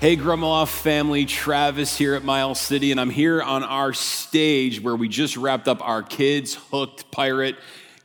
Hey, Grumloff family, Travis here at Miles City, and I'm here on our stage where we just wrapped up our Kids Hooked Pirate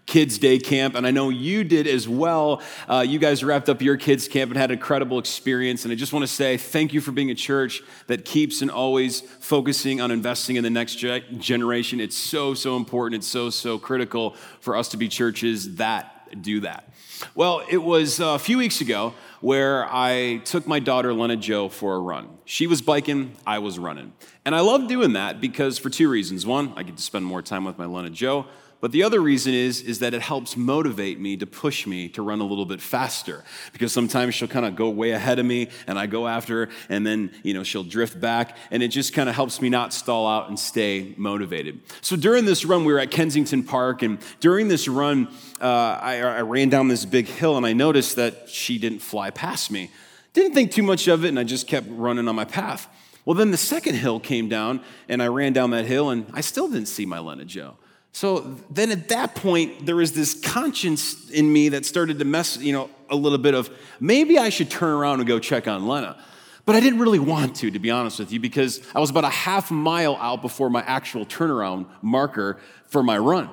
Kids Day Camp, and I know you did as well. Uh, you guys wrapped up your kids' camp and had an incredible experience, and I just want to say thank you for being a church that keeps and always focusing on investing in the next ge- generation. It's so, so important. It's so, so critical for us to be churches that do that. Well, it was a few weeks ago where I took my daughter, Lena Joe, for a run. She was biking, I was running. And I love doing that because for two reasons. One, I get to spend more time with my Lena Joe. But the other reason is, is that it helps motivate me to push me to run a little bit faster. Because sometimes she'll kind of go way ahead of me and I go after her and then, you know, she'll drift back and it just kind of helps me not stall out and stay motivated. So during this run, we were at Kensington Park and during this run, uh, I, I ran down this big hill and I noticed that she didn't fly past me. Didn't think too much of it and I just kept running on my path. Well, then the second hill came down and I ran down that hill and I still didn't see my Lena Joe. So then at that point, there was this conscience in me that started to mess, you know, a little bit of maybe I should turn around and go check on Lena. But I didn't really want to, to be honest with you, because I was about a half mile out before my actual turnaround marker for my run.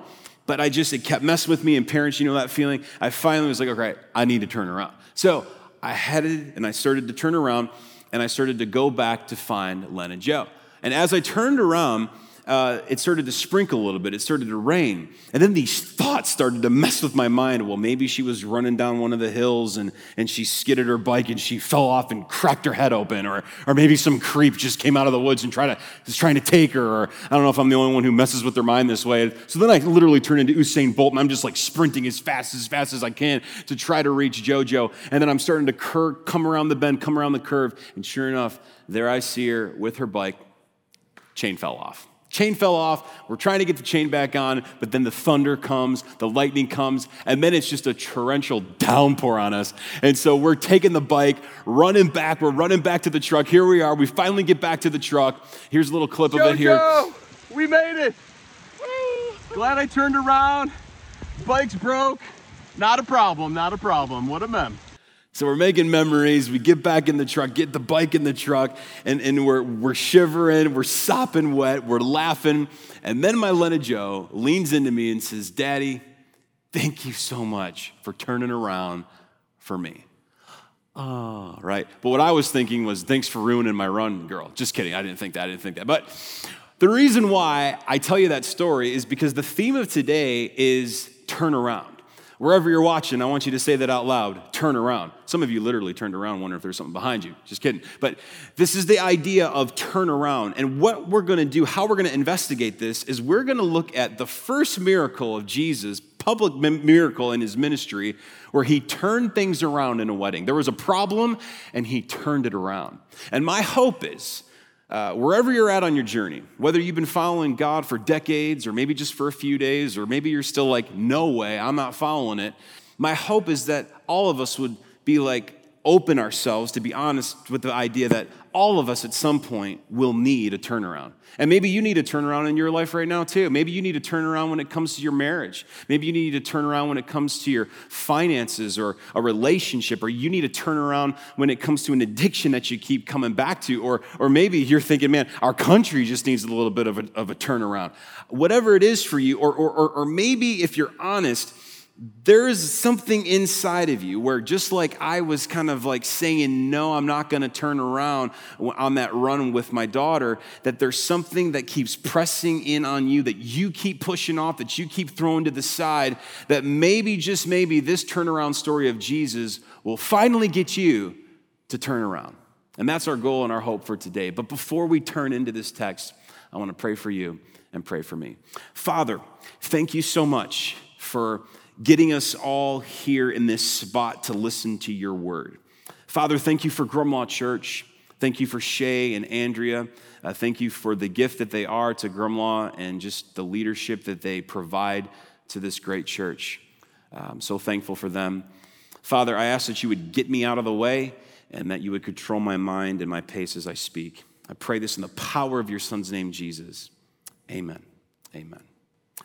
But I just, it kept messing with me, and parents, you know that feeling. I finally was like, okay, I need to turn around. So I headed and I started to turn around, and I started to go back to find Lena and Joe. And as I turned around, uh, it started to sprinkle a little bit. It started to rain. And then these thoughts started to mess with my mind. Well, maybe she was running down one of the hills and, and she skidded her bike and she fell off and cracked her head open. Or, or maybe some creep just came out of the woods and tried to, was trying to take her. Or I don't know if I'm the only one who messes with their mind this way. So then I literally turn into Usain Bolt and I'm just like sprinting as fast, as fast as I can to try to reach JoJo. And then I'm starting to cur- come around the bend, come around the curve. And sure enough, there I see her with her bike. Chain fell off. Chain fell off. We're trying to get the chain back on, but then the thunder comes, the lightning comes, and then it's just a torrential downpour on us. And so we're taking the bike, running back. We're running back to the truck. Here we are. We finally get back to the truck. Here's a little clip of it here. We made it. Glad I turned around. Bike's broke. Not a problem. Not a problem. What a mem. So we're making memories. We get back in the truck, get the bike in the truck, and, and we're, we're shivering, we're sopping wet, we're laughing. And then my Lena Joe leans into me and says, Daddy, thank you so much for turning around for me. Oh, right. But what I was thinking was, thanks for ruining my run, girl. Just kidding. I didn't think that. I didn't think that. But the reason why I tell you that story is because the theme of today is turn around. Wherever you're watching, I want you to say that out loud. Turn around. Some of you literally turned around, wonder if there's something behind you. Just kidding. But this is the idea of turn around. And what we're going to do, how we're going to investigate this, is we're going to look at the first miracle of Jesus, public miracle in his ministry, where he turned things around in a wedding. There was a problem, and he turned it around. And my hope is uh, wherever you're at on your journey, whether you've been following God for decades or maybe just for a few days, or maybe you're still like, no way, I'm not following it, my hope is that all of us would be like, open ourselves to be honest with the idea that all of us at some point will need a turnaround. And maybe you need a turnaround in your life right now, too. Maybe you need a turnaround when it comes to your marriage. Maybe you need a turnaround when it comes to your finances or a relationship, or you need a turnaround when it comes to an addiction that you keep coming back to. Or, or maybe you're thinking, man, our country just needs a little bit of a, of a turnaround. Whatever it is for you, or, or, or maybe if you're honest, there is something inside of you where just like I was kind of like saying, no, I'm not going to turn around on that run with my daughter, that there's something that keeps pressing in on you, that you keep pushing off, that you keep throwing to the side, that maybe, just maybe, this turnaround story of Jesus will finally get you to turn around. And that's our goal and our hope for today. But before we turn into this text, I want to pray for you and pray for me. Father, thank you so much for getting us all here in this spot to listen to your word. Father, thank you for Grumlaw Church. Thank you for Shay and Andrea. Uh, thank you for the gift that they are to Grumlaw and just the leadership that they provide to this great church. I'm so thankful for them. Father, I ask that you would get me out of the way and that you would control my mind and my pace as I speak. I pray this in the power of your son's name, Jesus. Amen. Amen.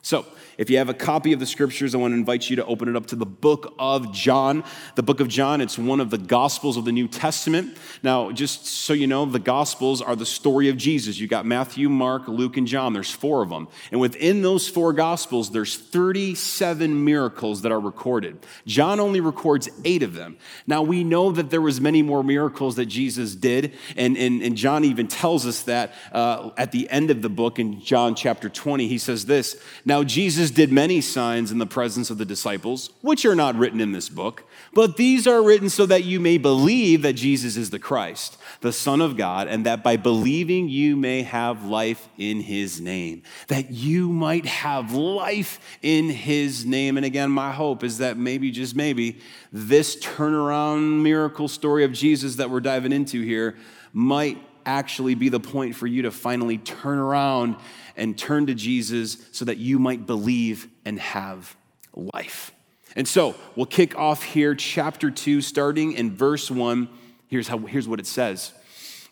So, if you have a copy of the scriptures, I want to invite you to open it up to the book of John. The book of John, it's one of the gospels of the New Testament. Now, just so you know, the gospels are the story of Jesus. You got Matthew, Mark, Luke, and John. There's four of them. And within those four gospels, there's 37 miracles that are recorded. John only records eight of them. Now, we know that there was many more miracles that Jesus did, and, and, and John even tells us that uh, at the end of the book in John chapter 20, he says this, Now now, Jesus did many signs in the presence of the disciples, which are not written in this book, but these are written so that you may believe that Jesus is the Christ, the Son of God, and that by believing you may have life in his name. That you might have life in his name. And again, my hope is that maybe, just maybe, this turnaround miracle story of Jesus that we're diving into here might actually be the point for you to finally turn around and turn to Jesus so that you might believe and have life. And so we'll kick off here, chapter 2, starting in verse 1. Here's, how, here's what it says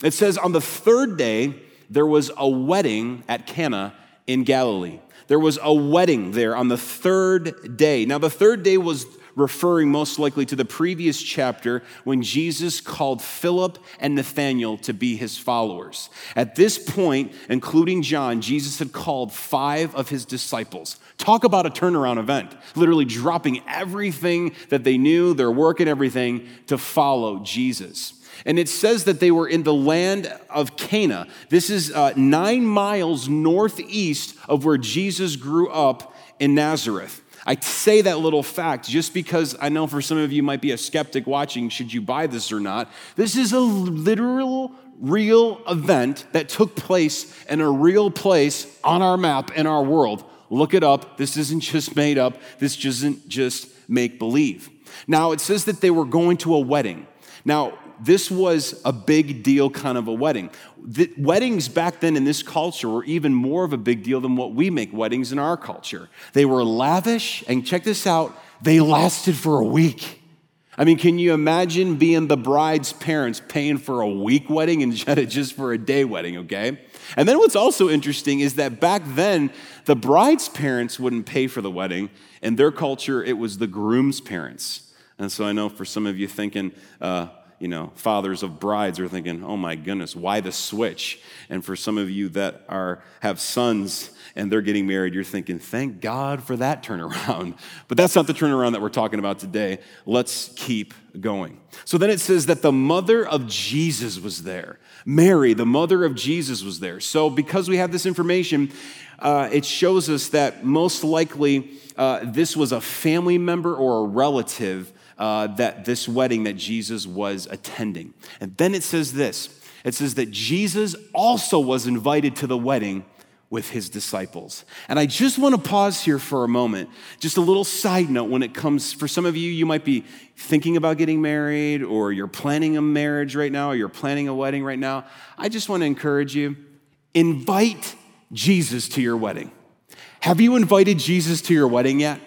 It says, On the third day, there was a wedding at Cana in Galilee. There was a wedding there on the third day. Now, the third day was referring most likely to the previous chapter when Jesus called Philip and Nathanael to be his followers. At this point, including John, Jesus had called five of his disciples. Talk about a turnaround event, literally dropping everything that they knew, their work and everything, to follow Jesus. And it says that they were in the land of Cana. This is uh, nine miles northeast of where Jesus grew up in Nazareth. I say that little fact just because I know for some of you might be a skeptic watching, should you buy this or not? This is a literal, real event that took place in a real place on our map in our world. Look it up. This isn't just made up, this isn't just make believe. Now, it says that they were going to a wedding. Now, this was a big deal kind of a wedding. The weddings back then in this culture were even more of a big deal than what we make weddings in our culture. They were lavish, and check this out, they lasted for a week. I mean, can you imagine being the bride's parents paying for a week wedding instead of just for a day wedding, okay? And then what's also interesting is that back then, the bride's parents wouldn't pay for the wedding. In their culture, it was the groom's parents. And so I know for some of you thinking, uh, you know, fathers of brides are thinking, oh my goodness, why the switch? And for some of you that are have sons and they're getting married, you're thinking, thank God for that turnaround. But that's not the turnaround that we're talking about today. Let's keep going. So then it says that the mother of Jesus was there. Mary, the mother of Jesus, was there. So because we have this information, uh, it shows us that most likely uh, this was a family member or a relative uh, that this wedding that Jesus was attending. And then it says this it says that Jesus also was invited to the wedding with his disciples. And I just want to pause here for a moment. Just a little side note when it comes, for some of you, you might be thinking about getting married, or you're planning a marriage right now, or you're planning a wedding right now. I just want to encourage you invite Jesus to your wedding. Have you invited Jesus to your wedding yet?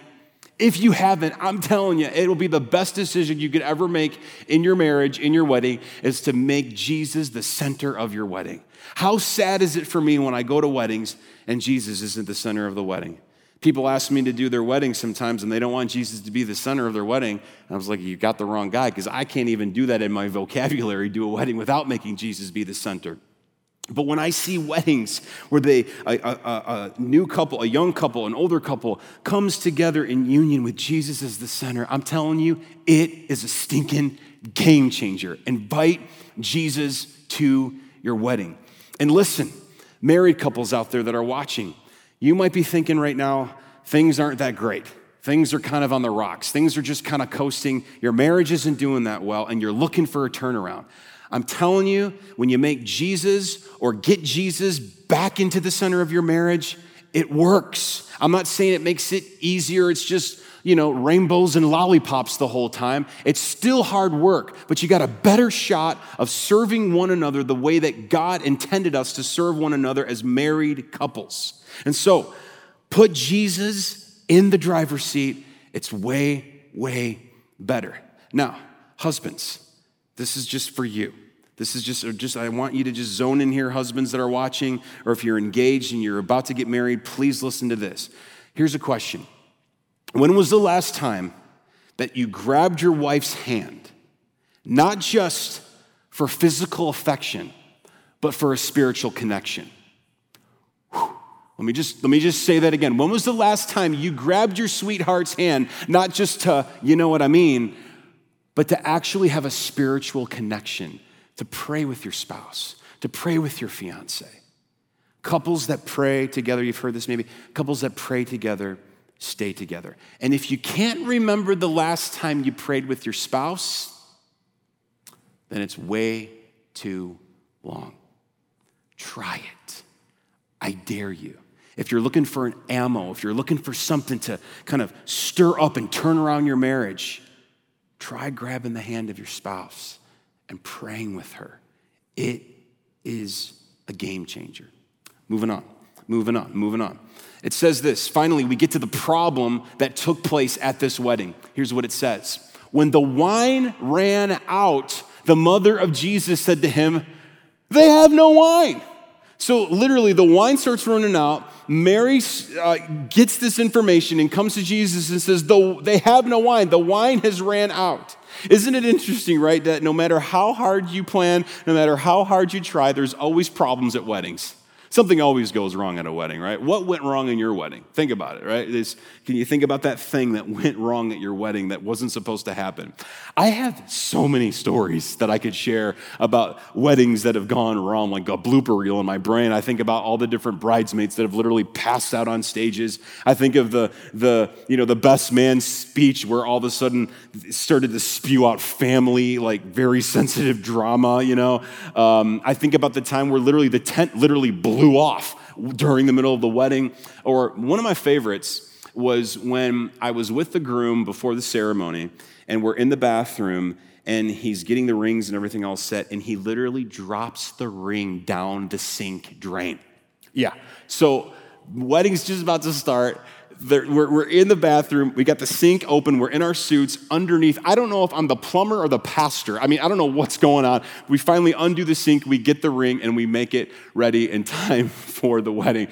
If you haven't, I'm telling you, it'll be the best decision you could ever make in your marriage, in your wedding, is to make Jesus the center of your wedding. How sad is it for me when I go to weddings and Jesus isn't the center of the wedding? People ask me to do their wedding sometimes and they don't want Jesus to be the center of their wedding. And I was like, you got the wrong guy because I can't even do that in my vocabulary, do a wedding without making Jesus be the center. But when I see weddings where they, a, a, a, new couple, a young couple, an older couple comes together in union with Jesus as the center, I'm telling you, it is a stinking game changer. Invite Jesus to your wedding. And listen, married couples out there that are watching, you might be thinking right now, things aren't that great. Things are kind of on the rocks. Things are just kind of coasting. Your marriage isn't doing that well, and you're looking for a turnaround. I'm telling you, when you make Jesus or get Jesus back into the center of your marriage, it works. I'm not saying it makes it easier. It's just, you know, rainbows and lollipops the whole time. It's still hard work, but you got a better shot of serving one another the way that God intended us to serve one another as married couples. And so, put Jesus in the driver's seat. It's way, way better. Now, husbands, this is just for you. This is just, just, I want you to just zone in here, husbands that are watching, or if you're engaged and you're about to get married, please listen to this. Here's a question When was the last time that you grabbed your wife's hand, not just for physical affection, but for a spiritual connection? Let me just let me just say that again. When was the last time you grabbed your sweetheart's hand, not just to, you know what I mean, but to actually have a spiritual connection? to pray with your spouse, to pray with your fiance. Couples that pray together, you've heard this maybe, couples that pray together stay together. And if you can't remember the last time you prayed with your spouse, then it's way too long. Try it. I dare you. If you're looking for an ammo, if you're looking for something to kind of stir up and turn around your marriage, try grabbing the hand of your spouse and praying with her. It is a game changer. Moving on, moving on, moving on. It says this finally, we get to the problem that took place at this wedding. Here's what it says When the wine ran out, the mother of Jesus said to him, They have no wine. So, literally, the wine starts running out. Mary uh, gets this information and comes to Jesus and says, They have no wine. The wine has ran out. Isn't it interesting, right, that no matter how hard you plan, no matter how hard you try, there's always problems at weddings? Something always goes wrong at a wedding, right? What went wrong in your wedding? Think about it, right? It's, can you think about that thing that went wrong at your wedding that wasn't supposed to happen? I have so many stories that I could share about weddings that have gone wrong, like a blooper reel in my brain. I think about all the different bridesmaids that have literally passed out on stages. I think of the, the, you know, the best man speech where all of a sudden started to spew out family, like very sensitive drama, you know. Um, I think about the time where literally the tent literally blew off during the middle of the wedding. Or one of my favorites was when I was with the groom before the ceremony, and we're in the bathroom, and he's getting the rings and everything all set, and he literally drops the ring down the sink drain. Yeah. So, wedding's just about to start. We're, we're in the bathroom. We got the sink open. We're in our suits underneath. I don't know if I'm the plumber or the pastor. I mean, I don't know what's going on. We finally undo the sink. We get the ring and we make it ready in time for the wedding.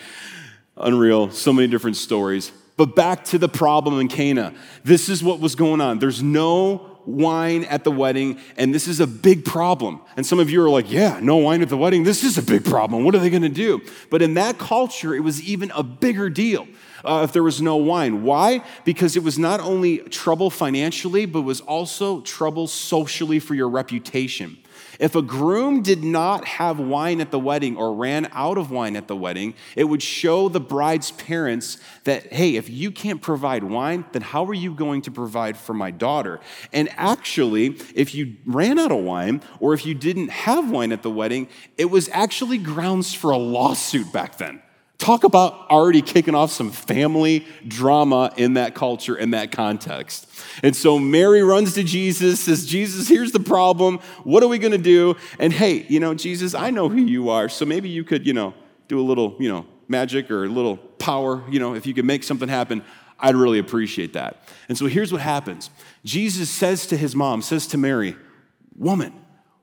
Unreal. So many different stories. But back to the problem in Cana. This is what was going on. There's no wine at the wedding, and this is a big problem. And some of you are like, yeah, no wine at the wedding. This is a big problem. What are they going to do? But in that culture, it was even a bigger deal. Uh, if there was no wine. Why? Because it was not only trouble financially, but was also trouble socially for your reputation. If a groom did not have wine at the wedding or ran out of wine at the wedding, it would show the bride's parents that, hey, if you can't provide wine, then how are you going to provide for my daughter? And actually, if you ran out of wine or if you didn't have wine at the wedding, it was actually grounds for a lawsuit back then. Talk about already kicking off some family drama in that culture, in that context. And so Mary runs to Jesus, says, Jesus, here's the problem. What are we going to do? And hey, you know, Jesus, I know who you are. So maybe you could, you know, do a little, you know, magic or a little power. You know, if you could make something happen, I'd really appreciate that. And so here's what happens Jesus says to his mom, says to Mary, Woman,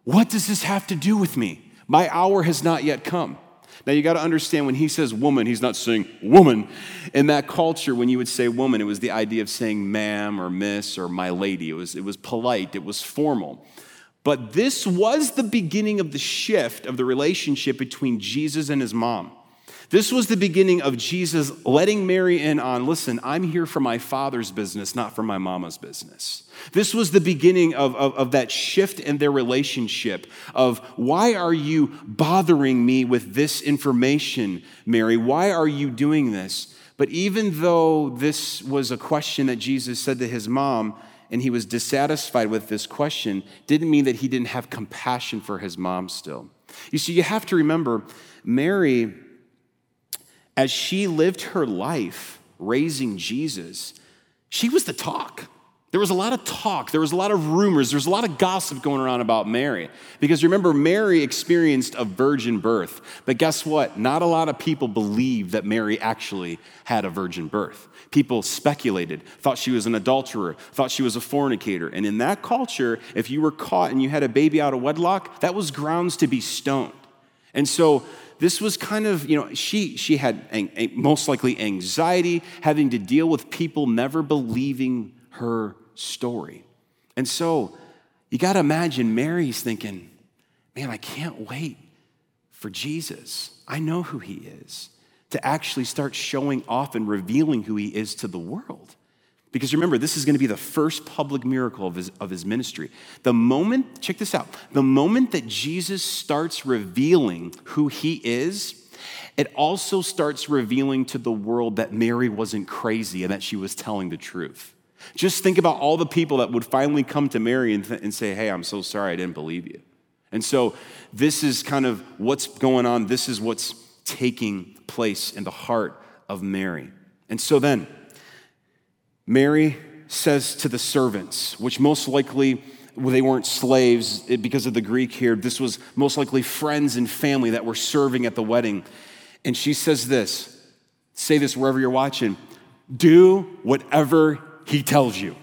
what does this have to do with me? My hour has not yet come. Now you got to understand when he says woman, he's not saying woman. In that culture, when you would say woman, it was the idea of saying ma'am or miss or my lady. It was, it was polite, it was formal. But this was the beginning of the shift of the relationship between Jesus and his mom. This was the beginning of Jesus letting Mary in on listen, I'm here for my father's business, not for my mama's business. This was the beginning of, of, of, that shift in their relationship of why are you bothering me with this information, Mary? Why are you doing this? But even though this was a question that Jesus said to his mom, and he was dissatisfied with this question, didn't mean that he didn't have compassion for his mom still. You see, you have to remember, Mary as she lived her life raising Jesus, she was the talk. There was a lot of talk, there was a lot of rumors, there was a lot of gossip going around about Mary. Because remember, Mary experienced a virgin birth. But guess what? Not a lot of people believed that Mary actually had a virgin birth. People speculated, thought she was an adulterer, thought she was a fornicator. And in that culture, if you were caught and you had a baby out of wedlock, that was grounds to be stoned. And so this was kind of, you know, she, she had most likely anxiety, having to deal with people never believing her story. And so you got to imagine Mary's thinking, man, I can't wait for Jesus. I know who he is, to actually start showing off and revealing who he is to the world. Because remember, this is going to be the first public miracle of his, of his ministry. The moment, check this out, the moment that Jesus starts revealing who he is, it also starts revealing to the world that Mary wasn't crazy and that she was telling the truth. Just think about all the people that would finally come to Mary and, th- and say, Hey, I'm so sorry I didn't believe you. And so, this is kind of what's going on. This is what's taking place in the heart of Mary. And so then, Mary says to the servants, which most likely they weren't slaves because of the Greek here. This was most likely friends and family that were serving at the wedding. And she says this say this wherever you're watching do whatever he tells you.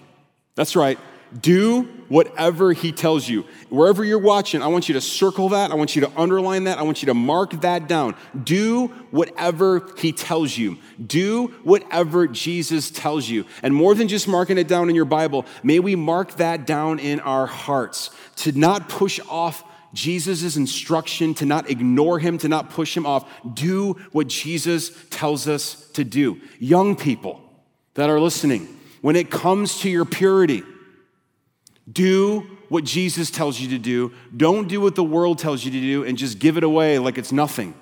That's right. Do whatever he tells you. Wherever you're watching, I want you to circle that. I want you to underline that. I want you to mark that down. Do whatever he tells you. Do whatever Jesus tells you. And more than just marking it down in your Bible, may we mark that down in our hearts to not push off Jesus' instruction, to not ignore him, to not push him off. Do what Jesus tells us to do. Young people that are listening, when it comes to your purity, do what Jesus tells you to do. Don't do what the world tells you to do and just give it away like it's nothing.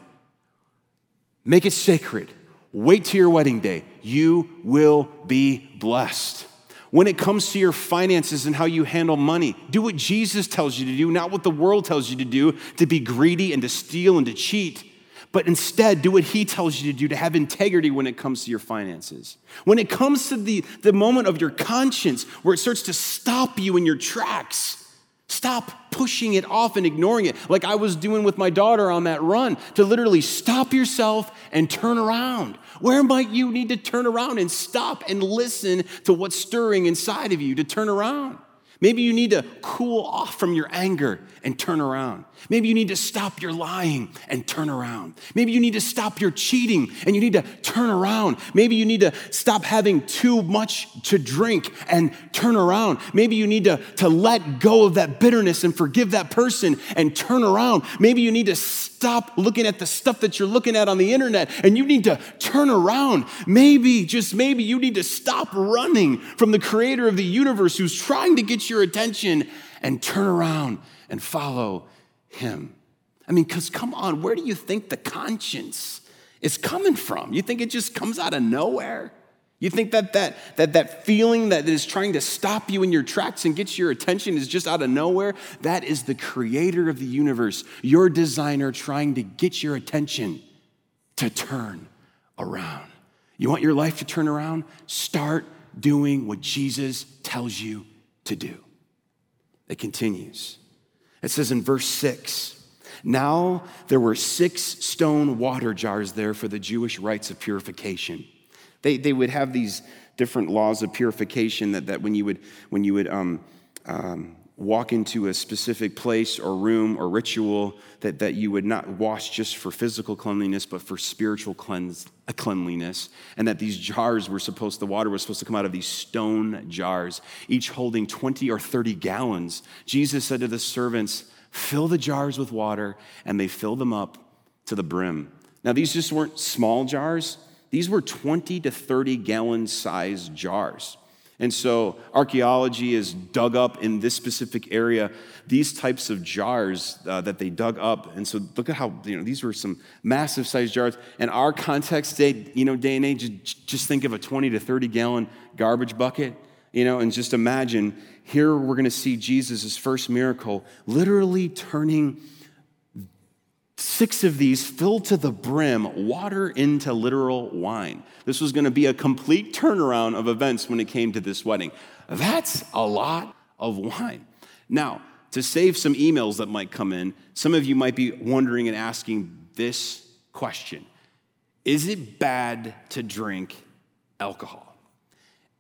Make it sacred. Wait till your wedding day. You will be blessed. When it comes to your finances and how you handle money, do what Jesus tells you to do, not what the world tells you to do, to be greedy and to steal and to cheat but instead do what he tells you to do to have integrity when it comes to your finances. When it comes to the, the moment of your conscience where it starts to stop you in your tracks, stop pushing it off and ignoring it, like I was doing with my daughter on that run, to literally stop yourself and turn around. Where might you need to turn around and stop and listen to what's stirring inside of you to turn around? Maybe you need to cool off from your anger and turn around. Maybe you need to stop your lying and turn around. Maybe you need to stop your cheating and you need to turn around. Maybe you need to stop having too much to drink and turn around. Maybe you need to, to let go of that bitterness and forgive that person and turn around. Maybe you need to stop looking at the stuff that you're looking at on the internet and you need to turn around. Maybe, just maybe, you need to stop running from the creator of the universe who's trying to get your attention and turn around and follow him. I mean, because come on, where do you think the conscience is coming from? You think it just comes out of nowhere? You think that that, that that feeling that is trying to stop you in your tracks and get your attention is just out of nowhere? That is the creator of the universe, your designer trying to get your attention to turn around. You want your life to turn around? Start doing what Jesus tells you to do. It continues. It says in verse 6 Now there were six stone water jars there for the Jewish rites of purification. They, they would have these different laws of purification that, that when you would, when you would um, um, walk into a specific place or room or ritual, that, that you would not wash just for physical cleanliness, but for spiritual cleanse, uh, cleanliness. And that these jars were supposed, the water was supposed to come out of these stone jars, each holding 20 or 30 gallons. Jesus said to the servants, Fill the jars with water, and they filled them up to the brim. Now, these just weren't small jars, these were 20 to 30 gallon size jars. And so archaeology is dug up in this specific area these types of jars uh, that they dug up. And so look at how, you know, these were some massive sized jars. In our context day, you know, day and age, just think of a 20 to 30 gallon garbage bucket, you know, and just imagine here we're going to see Jesus' first miracle literally turning Six of these filled to the brim water into literal wine. This was going to be a complete turnaround of events when it came to this wedding. That's a lot of wine. Now, to save some emails that might come in, some of you might be wondering and asking this question Is it bad to drink alcohol?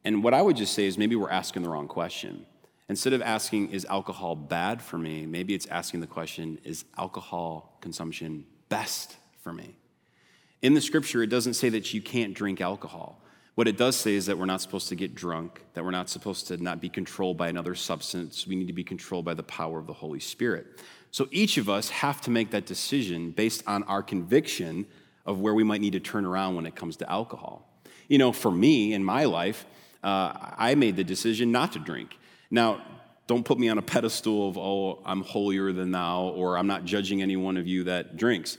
And what I would just say is maybe we're asking the wrong question. Instead of asking, is alcohol bad for me? Maybe it's asking the question, is alcohol consumption best for me? In the scripture, it doesn't say that you can't drink alcohol. What it does say is that we're not supposed to get drunk, that we're not supposed to not be controlled by another substance. We need to be controlled by the power of the Holy Spirit. So each of us have to make that decision based on our conviction of where we might need to turn around when it comes to alcohol. You know, for me in my life, uh, I made the decision not to drink. Now, don't put me on a pedestal of, oh, I'm holier than thou, or I'm not judging any one of you that drinks.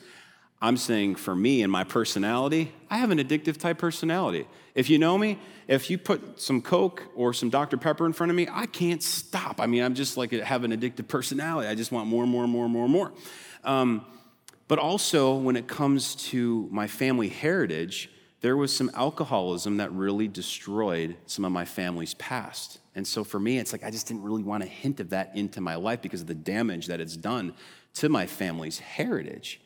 I'm saying for me and my personality, I have an addictive type personality. If you know me, if you put some Coke or some Dr. Pepper in front of me, I can't stop. I mean, I'm just like, have an addictive personality. I just want more and more and more and more and more. Um, but also, when it comes to my family heritage, there was some alcoholism that really destroyed some of my family's past. And so for me, it's like I just didn't really want a hint of that into my life because of the damage that it's done to my family's heritage.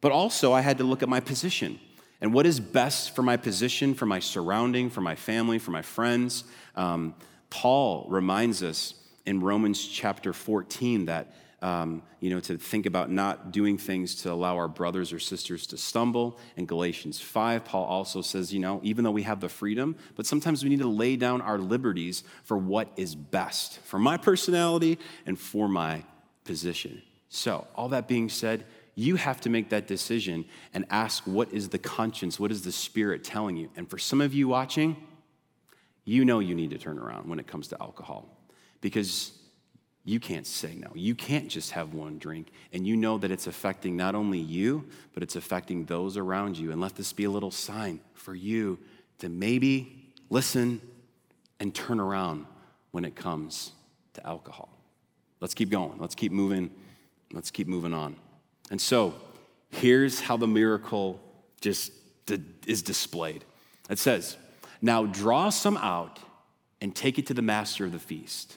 But also, I had to look at my position and what is best for my position, for my surrounding, for my family, for my friends. Um, Paul reminds us in Romans chapter 14 that um, you know, to think about not doing things to allow our brothers or sisters to stumble. In Galatians 5, Paul also says, you know, even though we have the freedom, but sometimes we need to lay down our liberties for what is best for my personality and for my position. So, all that being said, you have to make that decision and ask what is the conscience, what is the spirit telling you? And for some of you watching, you know you need to turn around when it comes to alcohol because you can't say no. You can't just have one drink. And you know that it's affecting not only you, but it's affecting those around you. And let this be a little sign for you to maybe listen and turn around when it comes to alcohol. Let's keep going. Let's keep moving. Let's keep moving on. And so, here's how the miracle just is displayed. It says, Now draw some out and take it to the master of the feast.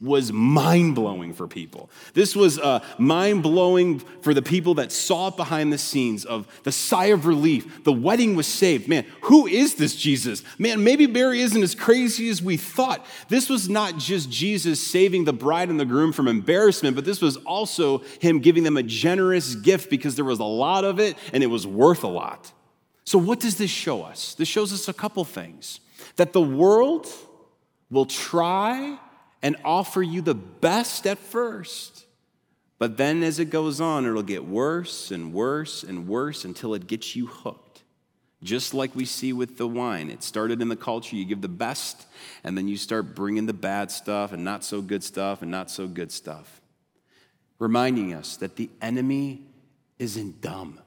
was mind blowing for people. This was uh, mind blowing for the people that saw it behind the scenes of the sigh of relief. The wedding was saved. Man, who is this Jesus? Man, maybe Mary isn't as crazy as we thought. This was not just Jesus saving the bride and the groom from embarrassment, but this was also him giving them a generous gift because there was a lot of it and it was worth a lot. So, what does this show us? This shows us a couple things that the world will try and offer you the best at first. But then as it goes on, it'll get worse and worse and worse until it gets you hooked. Just like we see with the wine. It started in the culture, you give the best, and then you start bringing the bad stuff and not so good stuff and not so good stuff. Reminding us that the enemy isn't dumb,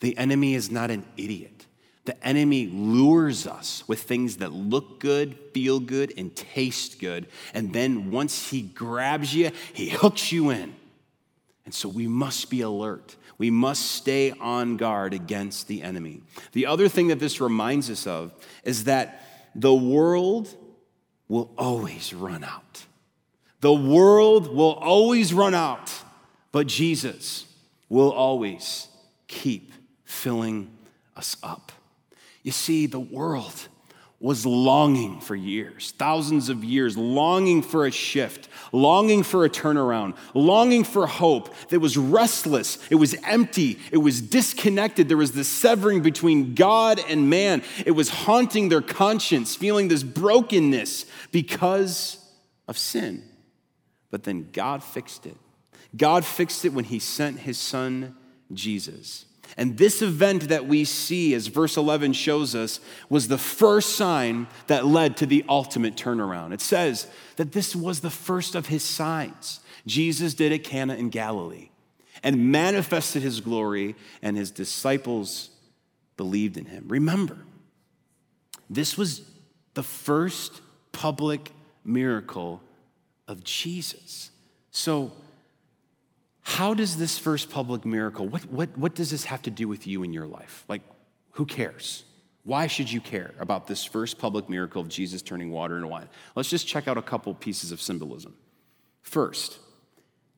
the enemy is not an idiot. The enemy lures us with things that look good, feel good, and taste good. And then once he grabs you, he hooks you in. And so we must be alert. We must stay on guard against the enemy. The other thing that this reminds us of is that the world will always run out. The world will always run out, but Jesus will always keep filling us up. You see, the world was longing for years, thousands of years, longing for a shift, longing for a turnaround, longing for hope that was restless, it was empty, it was disconnected. There was this severing between God and man. It was haunting their conscience, feeling this brokenness because of sin. But then God fixed it. God fixed it when He sent His Son, Jesus. And this event that we see, as verse 11 shows us, was the first sign that led to the ultimate turnaround. It says that this was the first of his signs. Jesus did at Cana in Galilee and manifested his glory, and his disciples believed in him. Remember, this was the first public miracle of Jesus. So, how does this first public miracle, what, what, what does this have to do with you in your life? Like, who cares? Why should you care about this first public miracle of Jesus turning water into wine? Let's just check out a couple pieces of symbolism. First,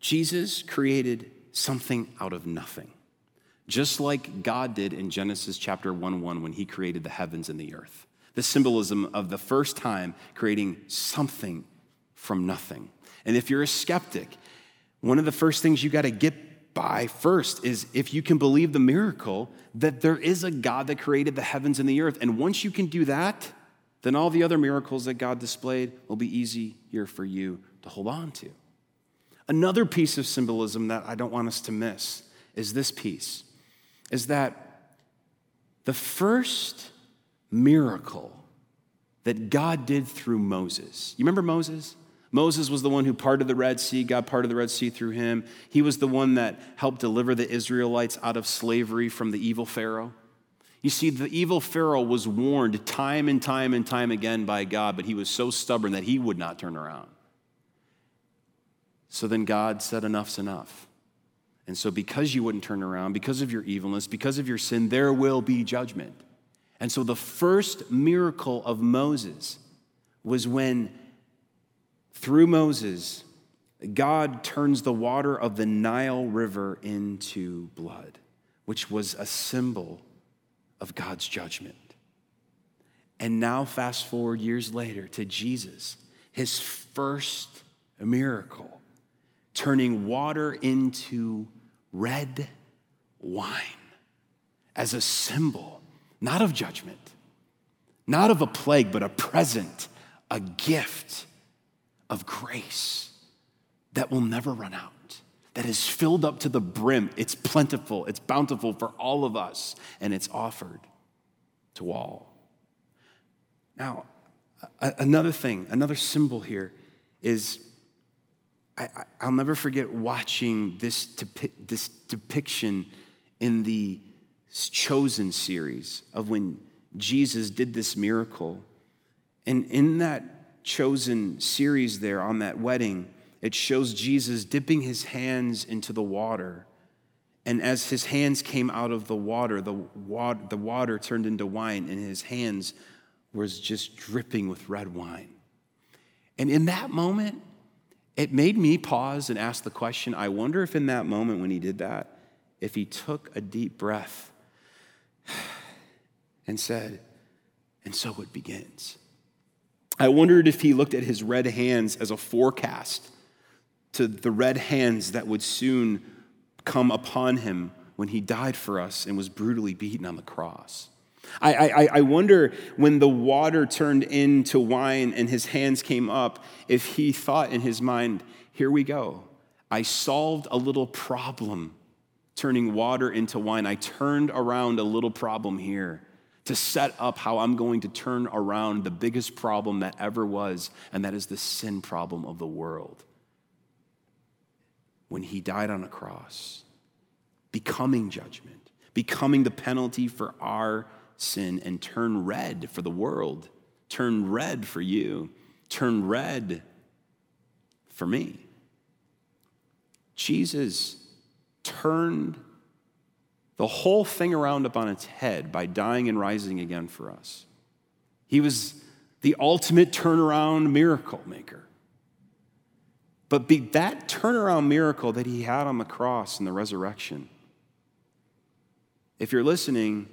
Jesus created something out of nothing, just like God did in Genesis chapter 1 1 when he created the heavens and the earth. The symbolism of the first time creating something from nothing. And if you're a skeptic, one of the first things you got to get by first is if you can believe the miracle that there is a God that created the heavens and the earth. And once you can do that, then all the other miracles that God displayed will be easier for you to hold on to. Another piece of symbolism that I don't want us to miss is this piece is that the first miracle that God did through Moses. You remember Moses? Moses was the one who parted the Red Sea, God parted the Red Sea through him. He was the one that helped deliver the Israelites out of slavery from the evil Pharaoh. You see, the evil Pharaoh was warned time and time and time again by God, but he was so stubborn that he would not turn around. So then God said, Enough's enough. And so, because you wouldn't turn around, because of your evilness, because of your sin, there will be judgment. And so, the first miracle of Moses was when, through Moses, God turns the water of the Nile River into blood, which was a symbol of God's judgment. And now, fast forward years later to Jesus, his first miracle turning water into red wine as a symbol, not of judgment, not of a plague, but a present, a gift of grace that will never run out, that is filled up to the brim. It's plentiful, it's bountiful for all of us, and it's offered to all. Now, another thing, another symbol here is I, will never forget watching this, depi- this depiction in the Chosen series of when Jesus did this miracle. And in that Chosen series, there on that wedding, it shows Jesus dipping his hands into the water. And as his hands came out of the water, the water, the water turned into wine, and his hands was just dripping with red wine. And in that moment, it made me pause and ask the question I wonder if in that moment when he did that, if he took a deep breath and said, and so it begins. I wondered if he looked at his red hands as a forecast to the red hands that would soon come upon him when he died for us and was brutally beaten on the cross. I, I, I wonder when the water turned into wine and his hands came up, if he thought in his mind, here we go. I solved a little problem turning water into wine. I turned around a little problem here to set up how I'm going to turn around the biggest problem that ever was, and that is the sin problem of the world. When he died on a cross, becoming judgment, becoming the penalty for our sin and turn red for the world, turn red for you, turn red for me. Jesus turned the whole thing around up on its head by dying and rising again for us. He was the ultimate turnaround miracle maker. But be that turnaround miracle that he had on the cross and the resurrection, if you're listening,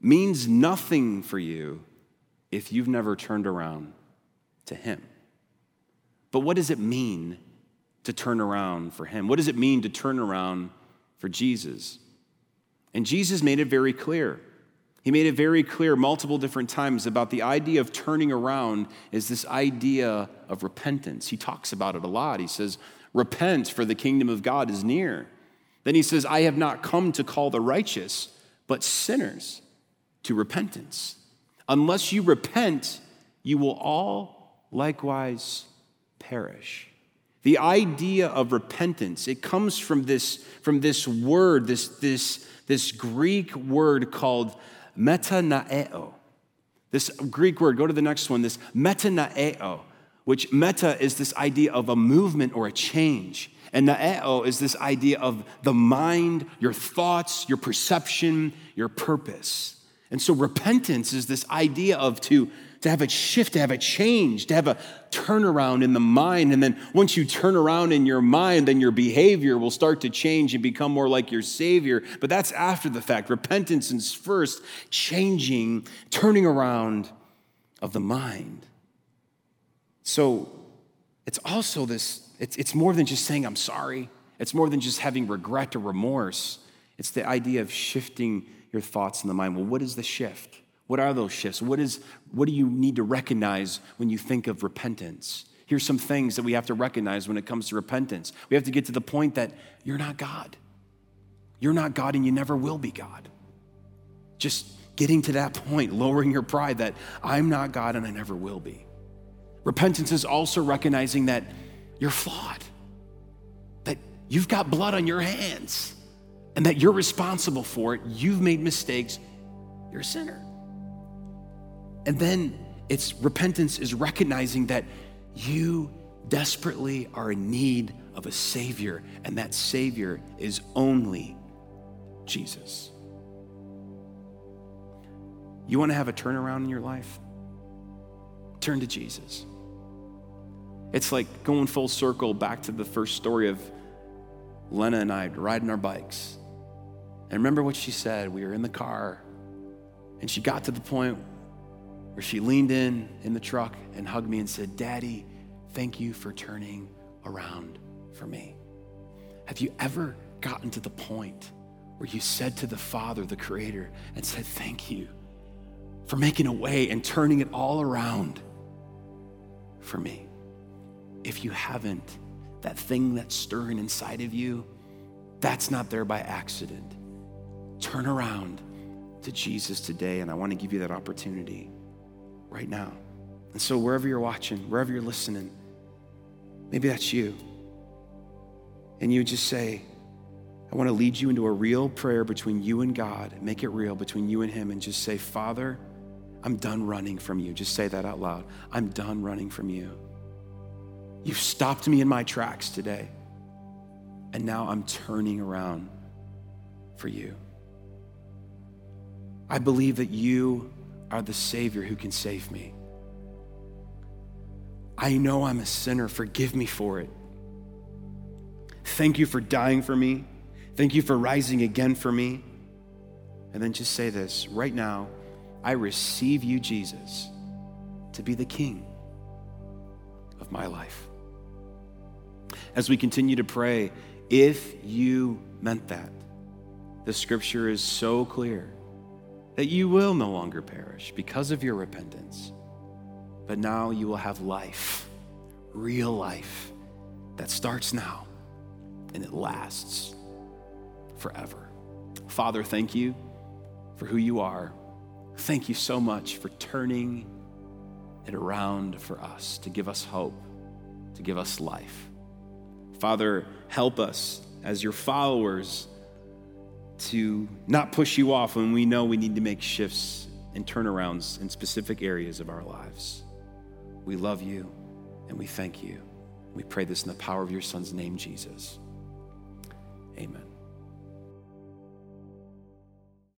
means nothing for you if you've never turned around to Him. But what does it mean to turn around for Him? What does it mean to turn around for Jesus? And Jesus made it very clear. He made it very clear multiple different times about the idea of turning around is this idea of repentance. He talks about it a lot. He says, Repent, for the kingdom of God is near. Then he says, I have not come to call the righteous, but sinners to repentance. Unless you repent, you will all likewise perish. The idea of repentance, it comes from this, from this word, this, this, this Greek word called metanoeo. This Greek word, go to the next one, this metanoeo, which meta is this idea of a movement or a change. And naeo is this idea of the mind, your thoughts, your perception, your purpose. And so repentance is this idea of to, to have a shift, to have a change, to have a turnaround in the mind. And then once you turn around in your mind, then your behavior will start to change and become more like your Savior. But that's after the fact. Repentance is first changing, turning around of the mind. So it's also this, it's, it's more than just saying, I'm sorry. It's more than just having regret or remorse. It's the idea of shifting your thoughts in the mind. Well, what is the shift? What are those shifts? What, is, what do you need to recognize when you think of repentance? Here's some things that we have to recognize when it comes to repentance. We have to get to the point that you're not God. You're not God and you never will be God. Just getting to that point, lowering your pride that I'm not God and I never will be. Repentance is also recognizing that you're flawed, that you've got blood on your hands, and that you're responsible for it. You've made mistakes. You're a sinner. And then it's repentance is recognizing that you desperately are in need of a Savior, and that Savior is only Jesus. You want to have a turnaround in your life? Turn to Jesus. It's like going full circle back to the first story of Lena and I riding our bikes. And remember what she said? We were in the car, and she got to the point where she leaned in in the truck and hugged me and said, Daddy, thank you for turning around for me. Have you ever gotten to the point where you said to the Father, the Creator, and said, Thank you for making a way and turning it all around for me? If you haven't, that thing that's stirring inside of you, that's not there by accident. Turn around to Jesus today, and I want to give you that opportunity right now. And so, wherever you're watching, wherever you're listening, maybe that's you. And you just say, I want to lead you into a real prayer between you and God. Make it real between you and Him, and just say, Father, I'm done running from you. Just say that out loud. I'm done running from you. You've stopped me in my tracks today. And now I'm turning around for you. I believe that you are the Savior who can save me. I know I'm a sinner. Forgive me for it. Thank you for dying for me. Thank you for rising again for me. And then just say this right now I receive you, Jesus, to be the King of my life. As we continue to pray, if you meant that, the scripture is so clear that you will no longer perish because of your repentance, but now you will have life, real life, that starts now and it lasts forever. Father, thank you for who you are. Thank you so much for turning it around for us to give us hope, to give us life. Father, help us as your followers to not push you off when we know we need to make shifts and turnarounds in specific areas of our lives. We love you and we thank you. We pray this in the power of your Son's name, Jesus. Amen.